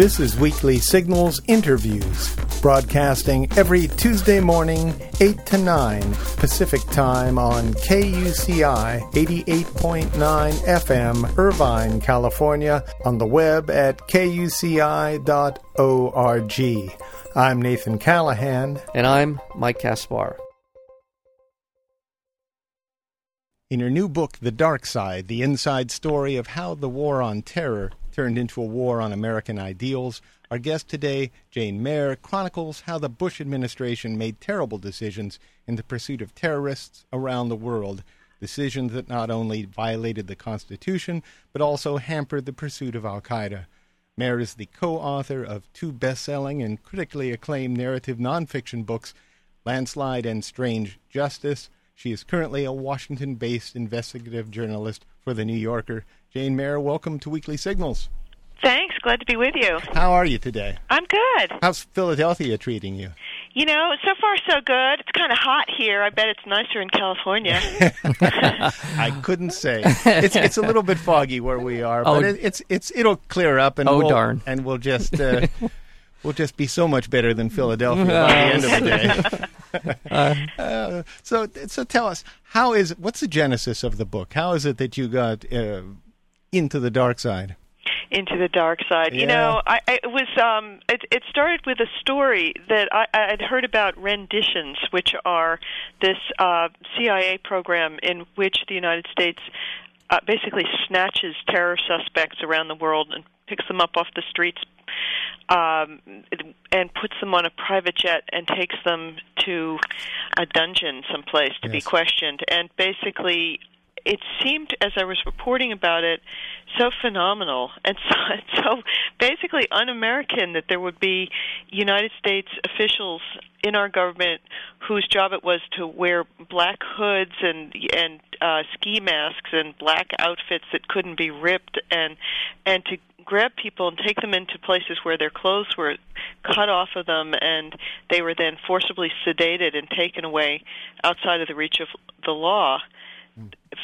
This is Weekly Signals Interviews, broadcasting every Tuesday morning, 8 to 9 Pacific Time on KUCI 88.9 FM, Irvine, California, on the web at kuci.org. I'm Nathan Callahan. And I'm Mike Kaspar. In her new book, The Dark Side The Inside Story of How the War on Terror turned into a war on American ideals. Our guest today, Jane Mayer, chronicles how the Bush administration made terrible decisions in the pursuit of terrorists around the world, decisions that not only violated the Constitution, but also hampered the pursuit of Al Qaeda. Mayer is the co author of two best selling and critically acclaimed narrative nonfiction books, Landslide and Strange Justice. She is currently a Washington based investigative journalist for The New Yorker. Jane Mayer, welcome to Weekly Signals. Thanks. Glad to be with you. How are you today? I'm good. How's Philadelphia treating you? You know, so far so good. It's kind of hot here. I bet it's nicer in California. I couldn't say. It's it's a little bit foggy where we are, but Oh. it, it's it's it'll clear up and Oh, we'll, darn. and we'll just uh, we'll just be so much better than Philadelphia by the end of the day. Uh, so so tell us how is what's the genesis of the book? How is it that you got uh, into the dark side? Into the dark side. Yeah. You know, I, I it was um it it started with a story that I I'd heard about renditions, which are this uh CIA program in which the United States uh, basically snatches terror suspects around the world and picks them up off the streets um, and puts them on a private jet and takes them to a dungeon someplace to be questioned. And basically, it seemed as I was reporting about it so phenomenal and so, so basically un-American that there would be United States officials in our government whose job it was to wear black hoods and and uh, ski masks and black outfits that couldn't be ripped and and to grab people and take them into places where their clothes were cut off of them and they were then forcibly sedated and taken away outside of the reach of the law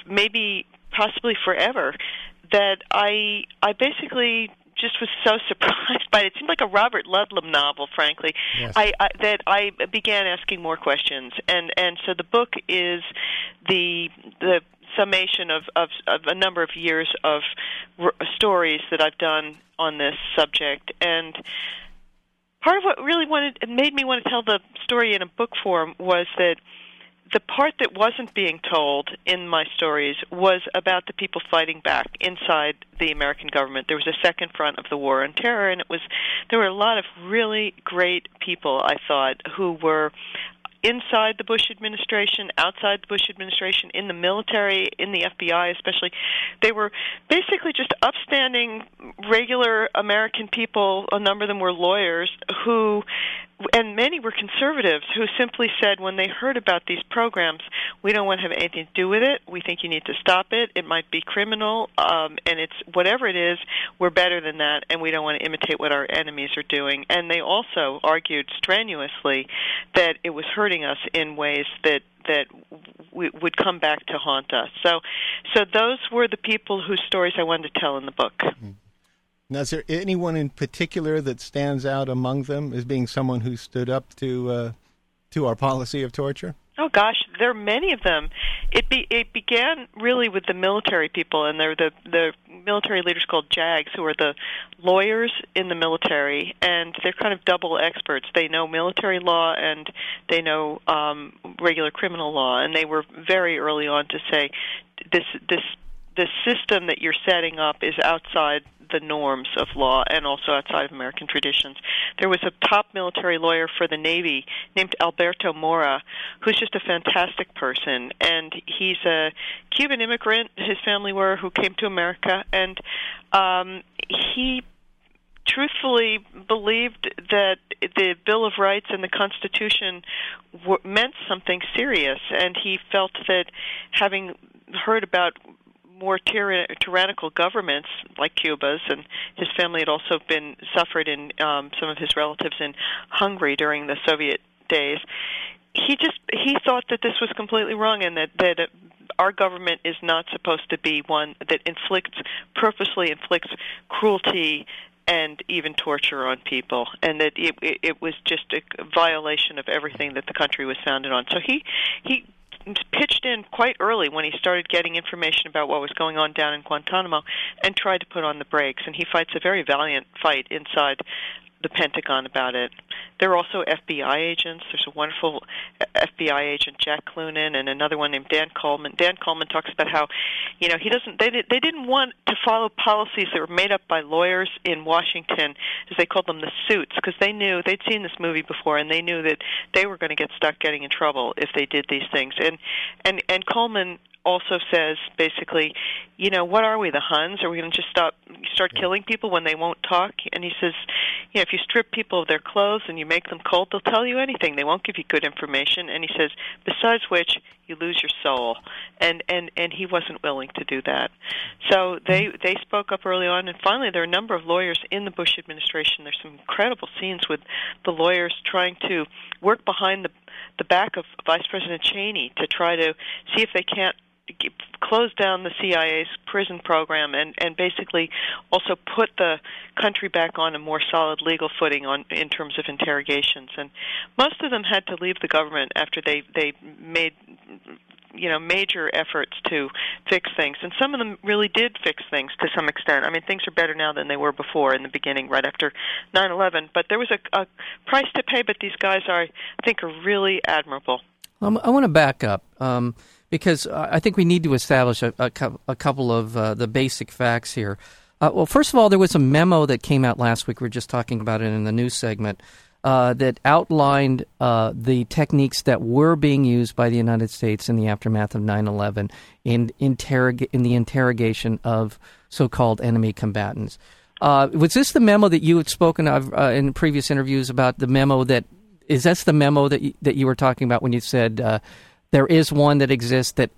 maybe possibly forever that I I basically just was so surprised by it. It seemed like a Robert Ludlum novel, frankly. Yes. I, I that I began asking more questions, and and so the book is the the summation of of, of a number of years of r- stories that I've done on this subject, and part of what really wanted made me want to tell the story in a book form was that the part that wasn't being told in my stories was about the people fighting back inside the American government. There was a second front of the war on terror, and it was there were a lot of really great people. I thought who were inside the Bush administration, outside the Bush administration, in the military, in the FBI especially. They were basically just upstanding, regular American people. A number of them were lawyers who, and many were conservatives who simply said when they heard about these programs, we don't want to have anything to do with it. We think you need to stop it. It might be criminal, um, and it's whatever it is. We're better than that, and we don't want to imitate what our enemies are doing. And they also argued strenuously that it was hurting us in ways that that w- would come back to haunt us. So, so those were the people whose stories I wanted to tell in the book. Now, is there anyone in particular that stands out among them as being someone who stood up to uh, to our policy of torture? Oh gosh, there are many of them. It be, it began really with the military people, and they're the the military leaders called JAGs, who are the lawyers in the military, and they're kind of double experts. They know military law and they know um, regular criminal law, and they were very early on to say this this the system that you're setting up is outside the norms of law and also outside of American traditions. There was a top military lawyer for the Navy named Alberto Mora, who's just a fantastic person, and he's a Cuban immigrant. His family were who came to America, and um, he truthfully believed that the Bill of Rights and the Constitution w- meant something serious, and he felt that having heard about more tyra- tyrannical governments like Cuba's, and his family had also been suffered in um, some of his relatives in Hungary during the Soviet days. He just he thought that this was completely wrong, and that that uh, our government is not supposed to be one that inflicts purposely inflicts cruelty and even torture on people, and that it, it, it was just a violation of everything that the country was founded on. So he he pitched in quite early when he started getting information about what was going on down in Guantanamo and tried to put on the brakes. And he fights a very valiant fight inside the Pentagon about it. There are also FBI agents. There's a wonderful FBI agent, Jack Cloonan, and another one named Dan Coleman. Dan Coleman talks about how, you know, he doesn't. They they didn't want to follow policies that were made up by lawyers in Washington, as they called them, the suits, because they knew they'd seen this movie before, and they knew that they were going to get stuck getting in trouble if they did these things. And and and Coleman also says basically, you know, what are we, the Huns? Are we going to just stop, start killing people when they won't talk? And he says, you know, if you strip people of their clothes and you make them cold, they'll tell you anything. They won't give you good information. And he says, besides which, you lose your soul. And and and he wasn't willing to do that. So they they spoke up early on, and finally, there are a number of lawyers in the Bush administration. There's some incredible scenes with the lawyers trying to work behind the the back of Vice President Cheney to try to see if they can't close down the CIA's prison program and and basically also put the country back on a more solid legal footing on in terms of interrogations. And most of them had to leave the government after they they made you know major efforts to fix things. And some of them really did fix things to some extent. I mean things are better now than they were before in the beginning right after 9/11 but there was a, a price to pay but these guys are i think are really admirable. Um, i want to back up. Um, because I think we need to establish a, a, a couple of uh, the basic facts here. Uh, well, first of all, there was a memo that came out last week. We are just talking about it in the news segment uh, that outlined uh, the techniques that were being used by the United States in the aftermath of 9 11 in, interrog- in the interrogation of so called enemy combatants. Uh, was this the memo that you had spoken of uh, in previous interviews about the memo that is that the memo that you, that you were talking about when you said there is one that exists that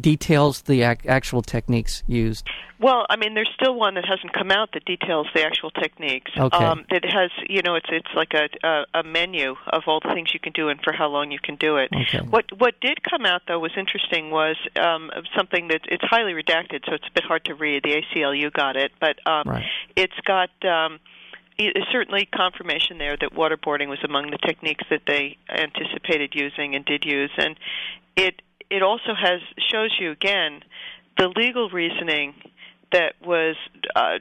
details the ac- actual techniques used? Well, I mean, there's still one that hasn't come out that details the actual techniques. Okay. Um, it has, you know, it's it's like a, a a menu of all the things you can do and for how long you can do it. Okay. What what did come out though was interesting was um, something that it's highly redacted, so it's a bit hard to read. The ACLU got it, but um, right. it's got. Um, certainly confirmation there that waterboarding was among the techniques that they anticipated using and did use, and it it also has shows you again the legal reasoning that was uh,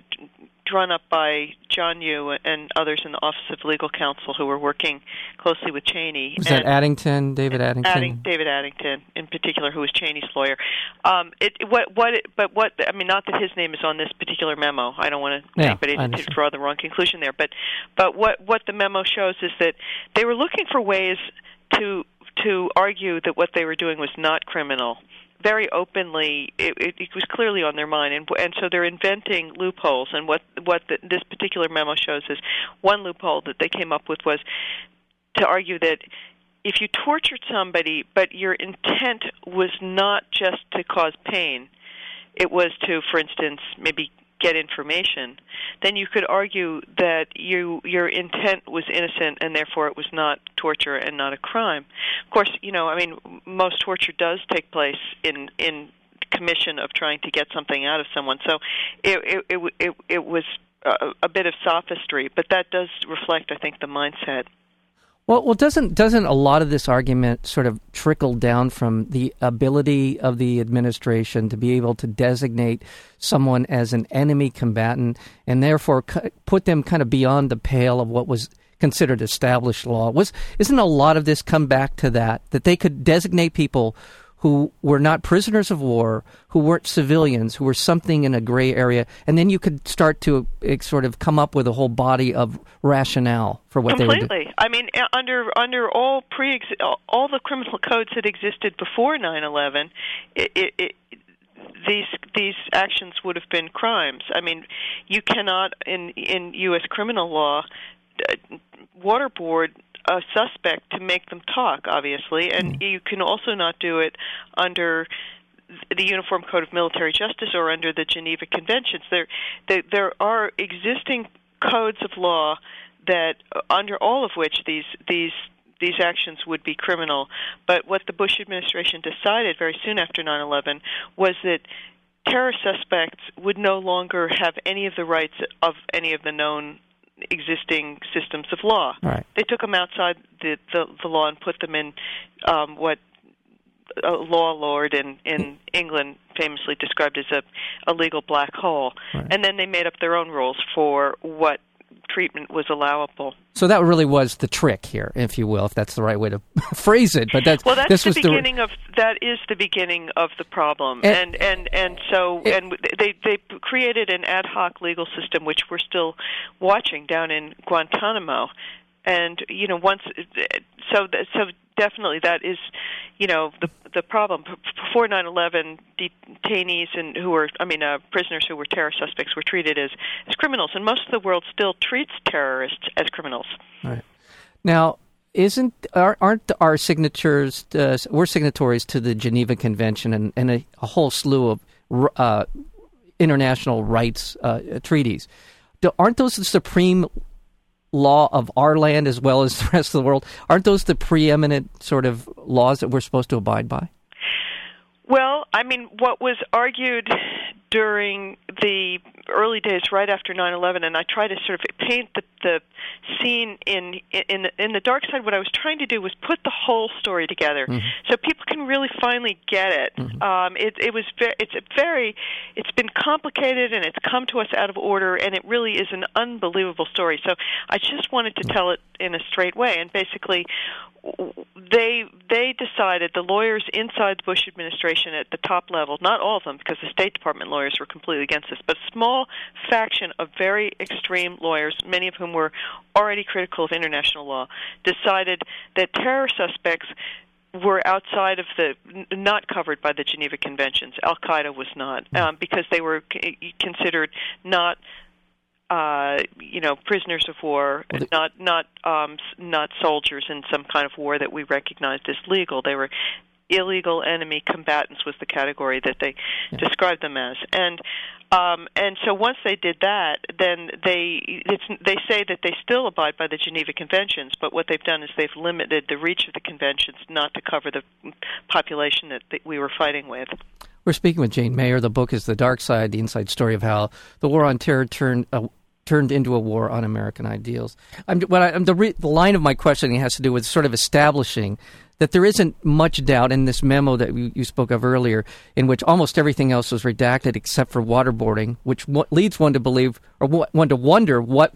drawn up by John Yoo and others in the Office of Legal Counsel who were working closely with Cheney. Was that Addington, David Addington? Adding, David Addington, in particular, who was Cheney's lawyer. Um, it, what, what, but what? I mean, not that his name is on this particular memo. I don't want to yeah, anybody to draw the wrong conclusion there. But, but what what the memo shows is that they were looking for ways to to argue that what they were doing was not criminal very openly it, it, it was clearly on their mind. And and so they're inventing loopholes. And what what the, this particular memo shows is one loophole that they came up with was to argue that if you tortured somebody but your intent was not just to cause pain it was to for instance maybe get information, then you could argue that you your intent was innocent and therefore it was not torture and not a crime. Of course, you know, I mean, most torture does take place in in commission of trying to get something out of someone. So it it it, it, it was a, a bit of sophistry, but that does reflect, I think, the mindset. Well, well, doesn't doesn't a lot of this argument sort of trickle down from the ability of the administration to be able to designate someone as an enemy combatant and therefore put them kind of beyond the pale of what was considered established law? Was isn't a lot of this come back to that that they could designate people who were not prisoners of war, who weren't civilians, who were something in a gray area, and then you could start to uh, sort of come up with a whole body of rationale for what Completely. they were doing. I mean, under under all pre all the criminal codes that existed before 9/11, it, it, it these these actions would have been crimes. I mean, you cannot in in U.S. criminal law uh, waterboard a suspect to make them talk, obviously, and mm. you can also not do it under the Uniform Code of Military Justice or under the Geneva Conventions. There, there, there are existing codes of law that, under all of which these these these actions would be criminal. But what the Bush administration decided very soon after 9/11 was that terror suspects would no longer have any of the rights of any of the known existing systems of law. Right. They took them outside the, the, the law and put them in um, what a law lord in in England famously described as a a legal black hole, Right. and then they made up their own rules for what treatment was allowable. So that really was the trick here, if you will, if that's the right way to phrase it. But that's Well, that's the beginning of that is the beginning of the problem, And- and and and so It- and they they created an ad hoc legal system which we're still watching down in Guantanamo, and you know once so so definitely that is you know the the problem before 9/11 detainees and who were I mean uh, prisoners who were terror suspects were treated as as criminals, and most of the world still treats terrorists as criminals. Right. Now, isn't are, aren't our signatures? Uh, we're signatories to the Geneva Convention and, and a, a whole slew of uh, international rights uh, treaties. Do, aren't those the supreme law of our land as well as the rest of the world? Aren't those the preeminent sort of laws that we're supposed to abide by? Well, I mean, what was argued during the early days, right after 9/11, and I try to sort of paint the, the scene in in the, in the dark side. What I was trying to do was put the whole story together, mm-hmm. so people can really finally get it. Mm-hmm. Um, it, it was ve- it's a very it's been complicated and it's come to us out of order, and it really is an unbelievable story. So I just wanted to mm-hmm. tell it in a straight way, and basically they they decided the lawyers inside the Bush administration at the top level, not all of them, because the State Department lawyers were completely against this, but a small faction of very extreme lawyers, many of whom were already critical of international law, decided that terror suspects were outside of the not covered by the Geneva Conventions. Al Qaeda was not um, because they were considered not uh, you know, prisoners of war, Well, the- not not um, not soldiers in some kind of war that we recognized as legal. They were illegal enemy combatants was the category that they described them as, and um, and so once they did that, then they it's, they say that they still abide by the Geneva Conventions, but what they've done is they've limited the reach of the conventions not to cover the population that, that we were fighting with. We're speaking with Jane Mayer. The book is The Dark Side, the inside story of how the war on terror turned uh, turned into a war on American ideals. I'm, what I, the, re, the line of my questioning has to do with sort of establishing that there isn't much doubt in this memo that you, you spoke of earlier, in which almost everything else was redacted except for waterboarding, which w- leads one to believe or w- one to wonder what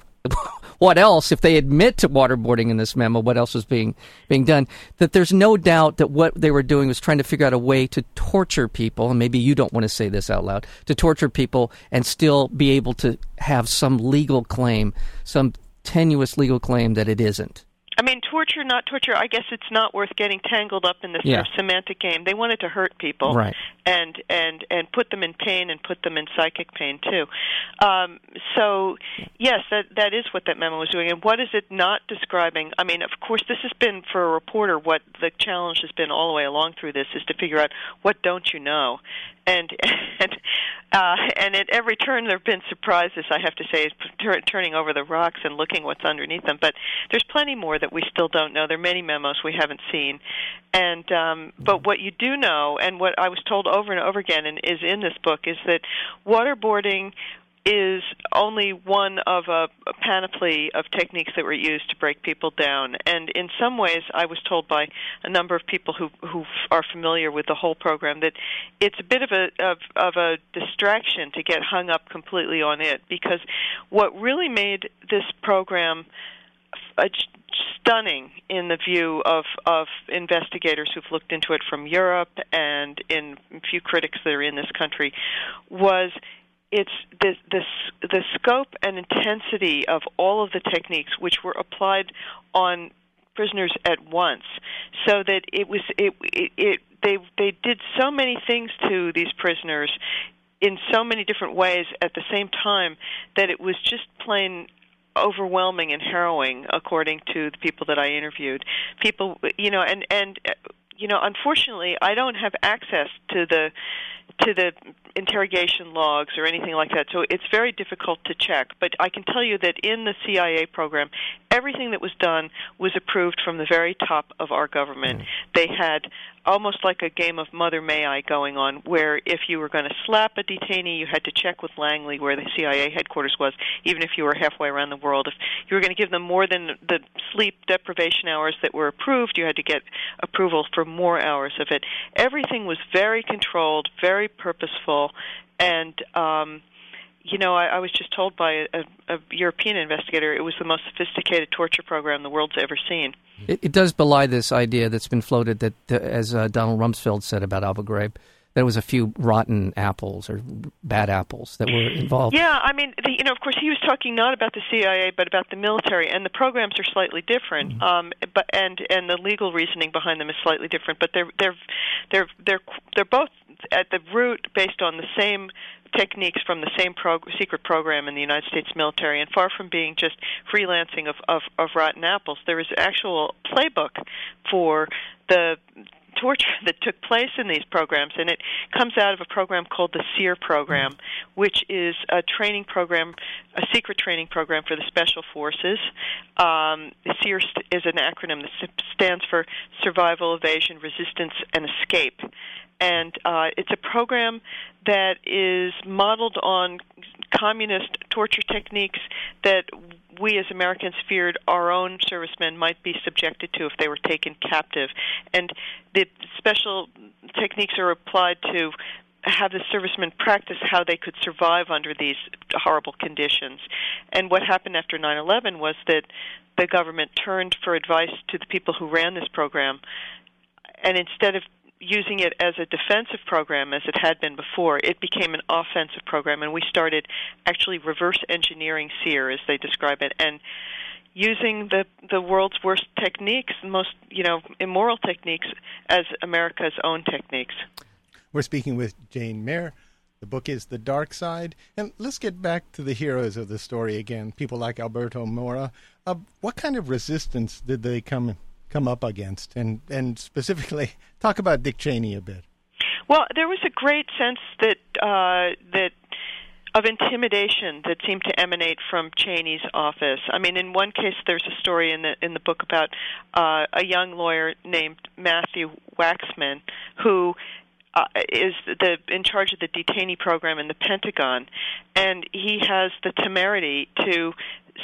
what else if they admit to waterboarding in this memo what else was being being done that there's no doubt that what they were doing was trying to figure out a way to torture people and maybe you don't want to say this out loud to torture people and still be able to have some legal claim some tenuous legal claim that it isn't I mean, torture, not torture. I guess it's not worth getting tangled up in this Yeah. sort of semantic game. They wanted to hurt people, Right. And and and put them in pain and put them in psychic pain too. Um, so, yes, that that is what that memo was doing. And what is it not describing? I mean, of course, this has been for a reporter. What the challenge has been all the way along through this is to figure out what don't you know, and and uh, and at every turn there have been surprises. I have to say, tur- turning over the rocks and looking what's underneath them. But there's plenty more that we still don't know. There are many memos we haven't seen, and um, but what you do know, and what I was told over and over again, and is in this book, is that waterboarding is only one of a, a panoply of techniques that were used to break people down. And in some ways, I was told by a number of people who who are familiar with the whole program that it's a bit of a of, of a distraction to get hung up completely on it because what really made this program uh, stunning in the view of of investigators who've looked into it from Europe and in a few critics that are in this country was it's the the the scope and intensity of all of the techniques which were applied on prisoners at once so that it was it it, it they they did so many things to these prisoners in so many different ways at the same time that it was just plain overwhelming and harrowing according to the people that I interviewed. People you know and and you know unfortunately I don't have access to the to the interrogation logs or anything like that. So it's very difficult to check. But I can tell you that in the CIA program, everything that was done was approved from the very top of our government. Mm. They had almost like a game of Mother May I going on, where if you were going to slap a detainee, you had to check with Langley where the CIA headquarters was, even if you were halfway around the world. If you were going to give them more than the sleep deprivation hours that were approved, you had to get approval for more hours of it. Everything was very controlled, very purposeful, and um, you know, I, I was just told by a, a European investigator it was the most sophisticated torture program the world's ever seen. It, it does belie this idea that's been floated that, uh, as uh, Donald Rumsfeld said about Abu Ghraib, there was a few rotten apples or bad apples that were involved. Yeah, I mean, the, you know, of course, he was talking not about the CIA but about the military, and the programs are slightly different. Mm-hmm. Um, but and and the legal reasoning behind them is slightly different. But they're they're they're they're they're both at the root based on the same techniques from the same prog- secret program in the United States military, and far from being just freelancing of, of, of rotten apples, there is actual playbook for the torture that took place in these programs, and it comes out of a program called the SERE program, which is a training program, a secret training program for the Special Forces. Um, SERE is an acronym that stands for Survival, Evasion, Resistance, and Escape and uh, it's a program that is modeled on communist torture techniques that we as Americans feared our own servicemen might be subjected to if they were taken captive. And the special techniques are applied to have the servicemen practice how they could survive under these horrible conditions. And what happened after 9 11 was that the government turned for advice to the people who ran this program. And instead of using it as a defensive program as it had been before, it became an offensive program, and we started actually reverse engineering SERE, as they describe it, and using the the world's worst techniques, most you know immoral techniques, as America's own techniques. We're speaking with Jane Mayer. The book is The Dark Side. And let's get back to the heroes of the story again, people like Alberto Mora. Uh, what kind of resistance did they come come up against, and and specifically talk about Dick Cheney a bit. Well, there was a great sense that uh, that of intimidation that seemed to emanate from Cheney's office. I mean, in one case, there's a story in the in the book about uh, a young lawyer named Matthew Waxman who uh, is the in charge of the detainee program in the Pentagon, and he has the temerity to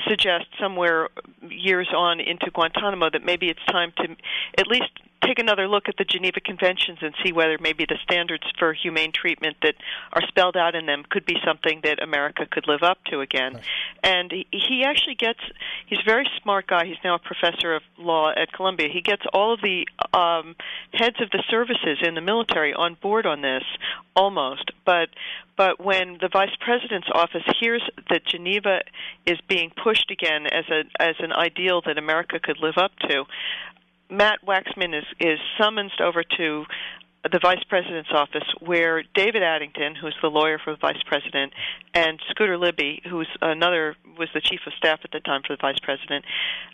suggest somewhere years on into Guantanamo that maybe it's time to at least take another look at the Geneva Conventions and see whether maybe the standards for humane treatment that are spelled out in them could be something that America could live up to again. And he actually gets, he's a very smart guy. He's now a professor of law at Columbia. He gets all of the um, heads of the services in the military on board on this, almost. But but when the vice president's office hears that Geneva is being pushed again as a as an ideal that America could live up to, Matt Waxman is is summoned over to the vice president's office, where David Addington, who's the lawyer for the vice president, and Scooter Libby, who's another was the chief of staff at the time for the vice president,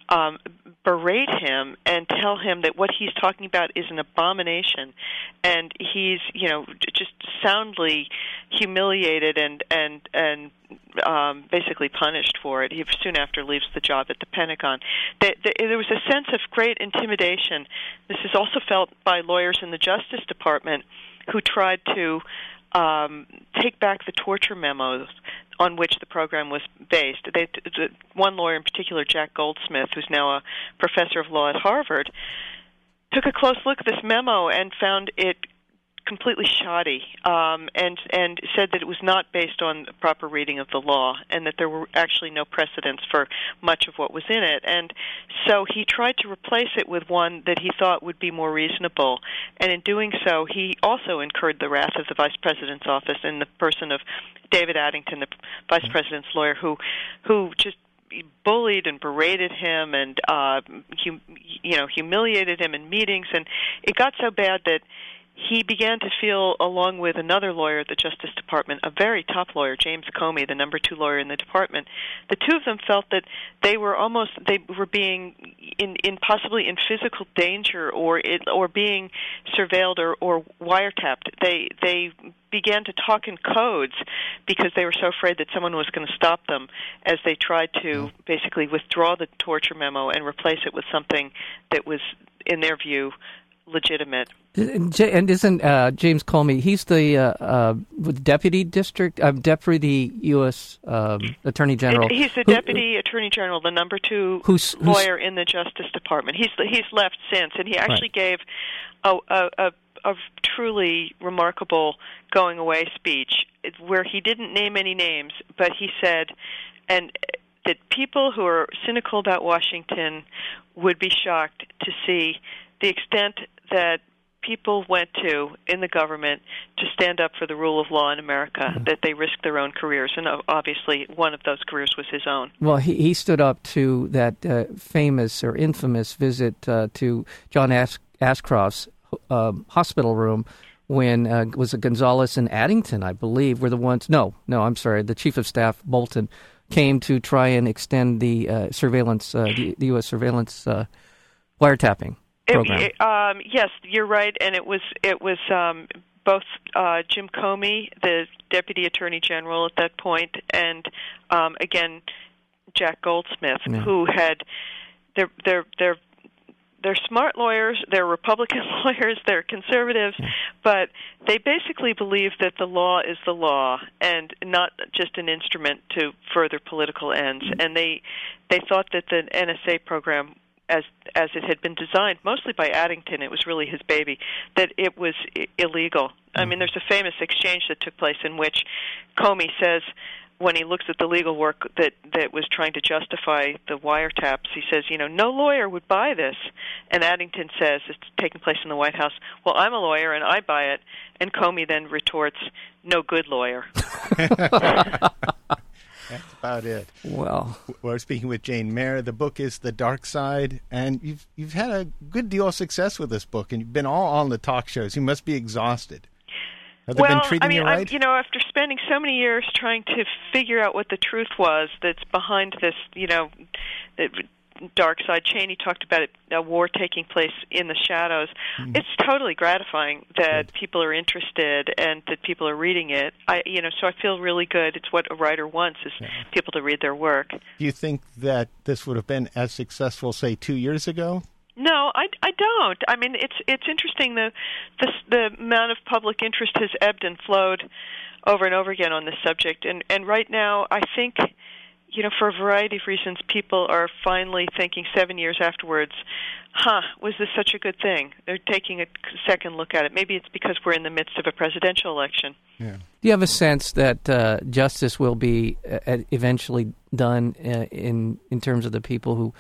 um, berate him and tell him that what he's talking about is an abomination, and he's you know just soundly humiliated and and and um, basically punished for it. He soon after leaves the job at the Pentagon. The, the, there was a sense of great intimidation. This is also felt by lawyers in the Justice Department who tried to um, take back the torture memos on which the program was based. They, the, one lawyer in particular, Jack Goldsmith, who's now a professor of law at Harvard, took a close look at this memo and found it completely shoddy um, and and said that it was not based on proper reading of the law and that there were actually no precedents for much of what was in it. And so he tried to replace it with one that he thought would be more reasonable. And in doing so he also incurred the wrath of the vice president's office in the person of David Addington the vice president's lawyer who who just bullied and berated him and uh hum, you know humiliated him in meetings. And it got so bad that he began to feel, along with another lawyer at the Justice Department, a very top lawyer, James Comey, the number two lawyer in the department, the two of them felt that they were almost they were being in, in possibly in physical danger or it, or being surveilled or, or wiretapped. They they began to talk in codes because they were so afraid that someone was going to stop them as they tried to basically withdraw the torture memo and replace it with something that was in their view legitimate. And isn't uh, James Comey? He's the uh, uh, deputy district, uh, deputy U.S. Um, Attorney General. He's the deputy who, Attorney General, the number two who's, who's, lawyer in the Justice Department. He's he's left since, and he actually right. gave a, a, a a truly remarkable going away speech where he didn't name any names, but he said, and that people who are cynical about Washington would be shocked to see the extent that people went to in the government to stand up for the rule of law in America, mm-hmm. that they risked their own careers. And obviously, one of those careers was his own. Well, he, he stood up to that uh, famous or infamous visit uh, to John Ash- Ashcroft's uh, hospital room when uh, was it Gonzales and Addington, I believe, were the ones. No, no, I'm sorry. The chief of staff Bolton came to try and extend the uh, surveillance, uh, the, the, U.S. surveillance wiretapping program. It, um, yes, you're right, and it was it was um, both uh, Jim Comey, the deputy attorney general at that point, and um, again Jack Goldsmith, yeah. who had they're they're they're they're smart lawyers, they're Republican lawyers, they're conservatives, but they basically believe that the law is the law and not just an instrument to further political ends. Mm-hmm. And they they thought that the NSA program as as it had been designed mostly by Addington it was really his baby that it was I- illegal. I mean mm-hmm. there's a famous exchange that took place in which comey says when he looks at the legal work that that was trying to justify the wiretaps he says you know no lawyer would buy this. And addington says it's taking place in the white house. Well i'm a lawyer and i buy it. And comey then retorts no good lawyer That's about it. Well, we're speaking with Jane Mayer. The book is The Dark Side, and you've you've had a good deal of success with this book, and you've been all on the talk shows. You must be exhausted. Have they well, been treating I mean, you right? I, you know, after spending so many years trying to figure out what the truth was that's behind this, you know, dark side. Cheney talked about it, a war taking place in the shadows. Mm-hmm. It's totally gratifying that people are interested and that people are reading it. I, you know, so I feel really good. It's what a writer wants is yeah. people to read their work. Do you think that this would have been as successful, say, two years ago? No, I, I don't. I mean, it's it's interesting the the the amount of public interest has ebbed and flowed over and over again on this subject, and and right now I think you know, for a variety of reasons, people are finally thinking seven years afterwards, huh, was this such a good thing? They're taking a second look at it. Maybe it's because we're in the midst of a presidential election. Yeah. Do you have a sense that uh, justice will be uh, eventually done uh, in in terms of the people who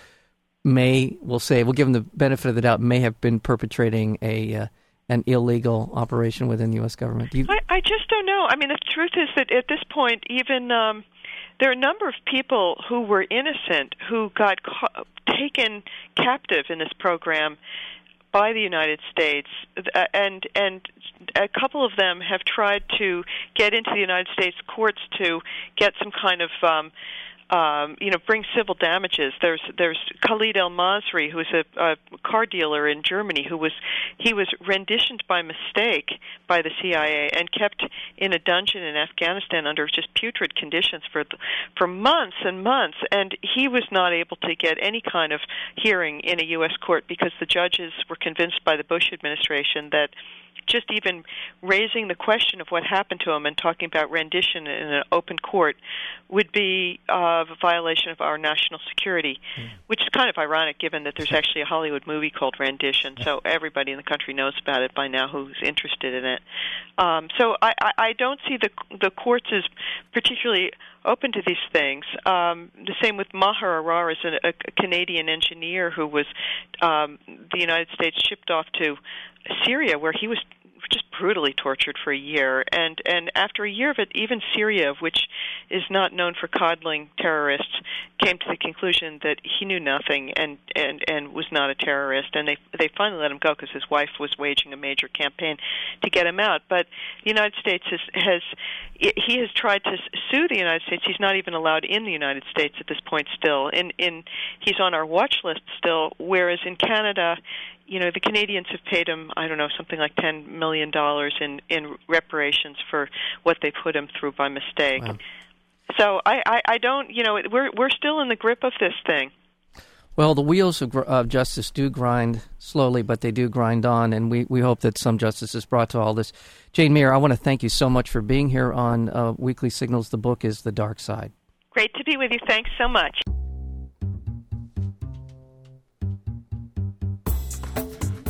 may, we'll say, we'll give them the benefit of the doubt, may have been perpetrating a uh, an illegal operation within the U.S. government? You... I, I just don't know. I mean, the truth is that at this point, even um, there are a number of people who were innocent who got ca- taken captive in this program by the United States, uh, and and a couple of them have tried to get into the United States courts to get some kind of um, um, you know, bring civil damages. There's there's Khalid El Masri, who's a, a car dealer in Germany, who was he was renditioned by mistake by the CIA and kept in a dungeon in Afghanistan under just putrid conditions for for months and months, and he was not able to get any kind of hearing in a U.S. court because the judges were convinced by the Bush administration that just even raising the question of what happened to him and talking about rendition in an open court would be uh, a violation of our national security, mm. which is kind of ironic given that there's actually a Hollywood movie called Rendition, so everybody in the country knows about it by now who's interested in it. Um, so I, I, I don't see the the courts as particularly open to these things. Um, the same with Maher Arar, is a, a Canadian engineer who was um, the United States shipped off to Syria, where he was just brutally tortured for a year. And and after a year of it, even Syria, which is not known for coddling terrorists, came to the conclusion that he knew nothing and and and was not a terrorist. And they they finally let him go because his wife was waging a major campaign to get him out. But the United States has has he has tried to sue the United States. He's not even allowed in the United States at this point. Still, in in he's on our watch list still. Whereas in Canada, you know, the Canadians have paid him, I don't know, something like ten million dollars in in reparations for what they put him through by mistake. Wow. So I, I I don't, you know, we're we're still in the grip of this thing. Well, the wheels of, of, justice do grind slowly, but they do grind on, and we, we hope that some justice is brought to all this. Jane Mayer, I want to thank you so much for being here on uh, Weekly Signals. The book is The Dark Side. Great to be with you. Thanks so much.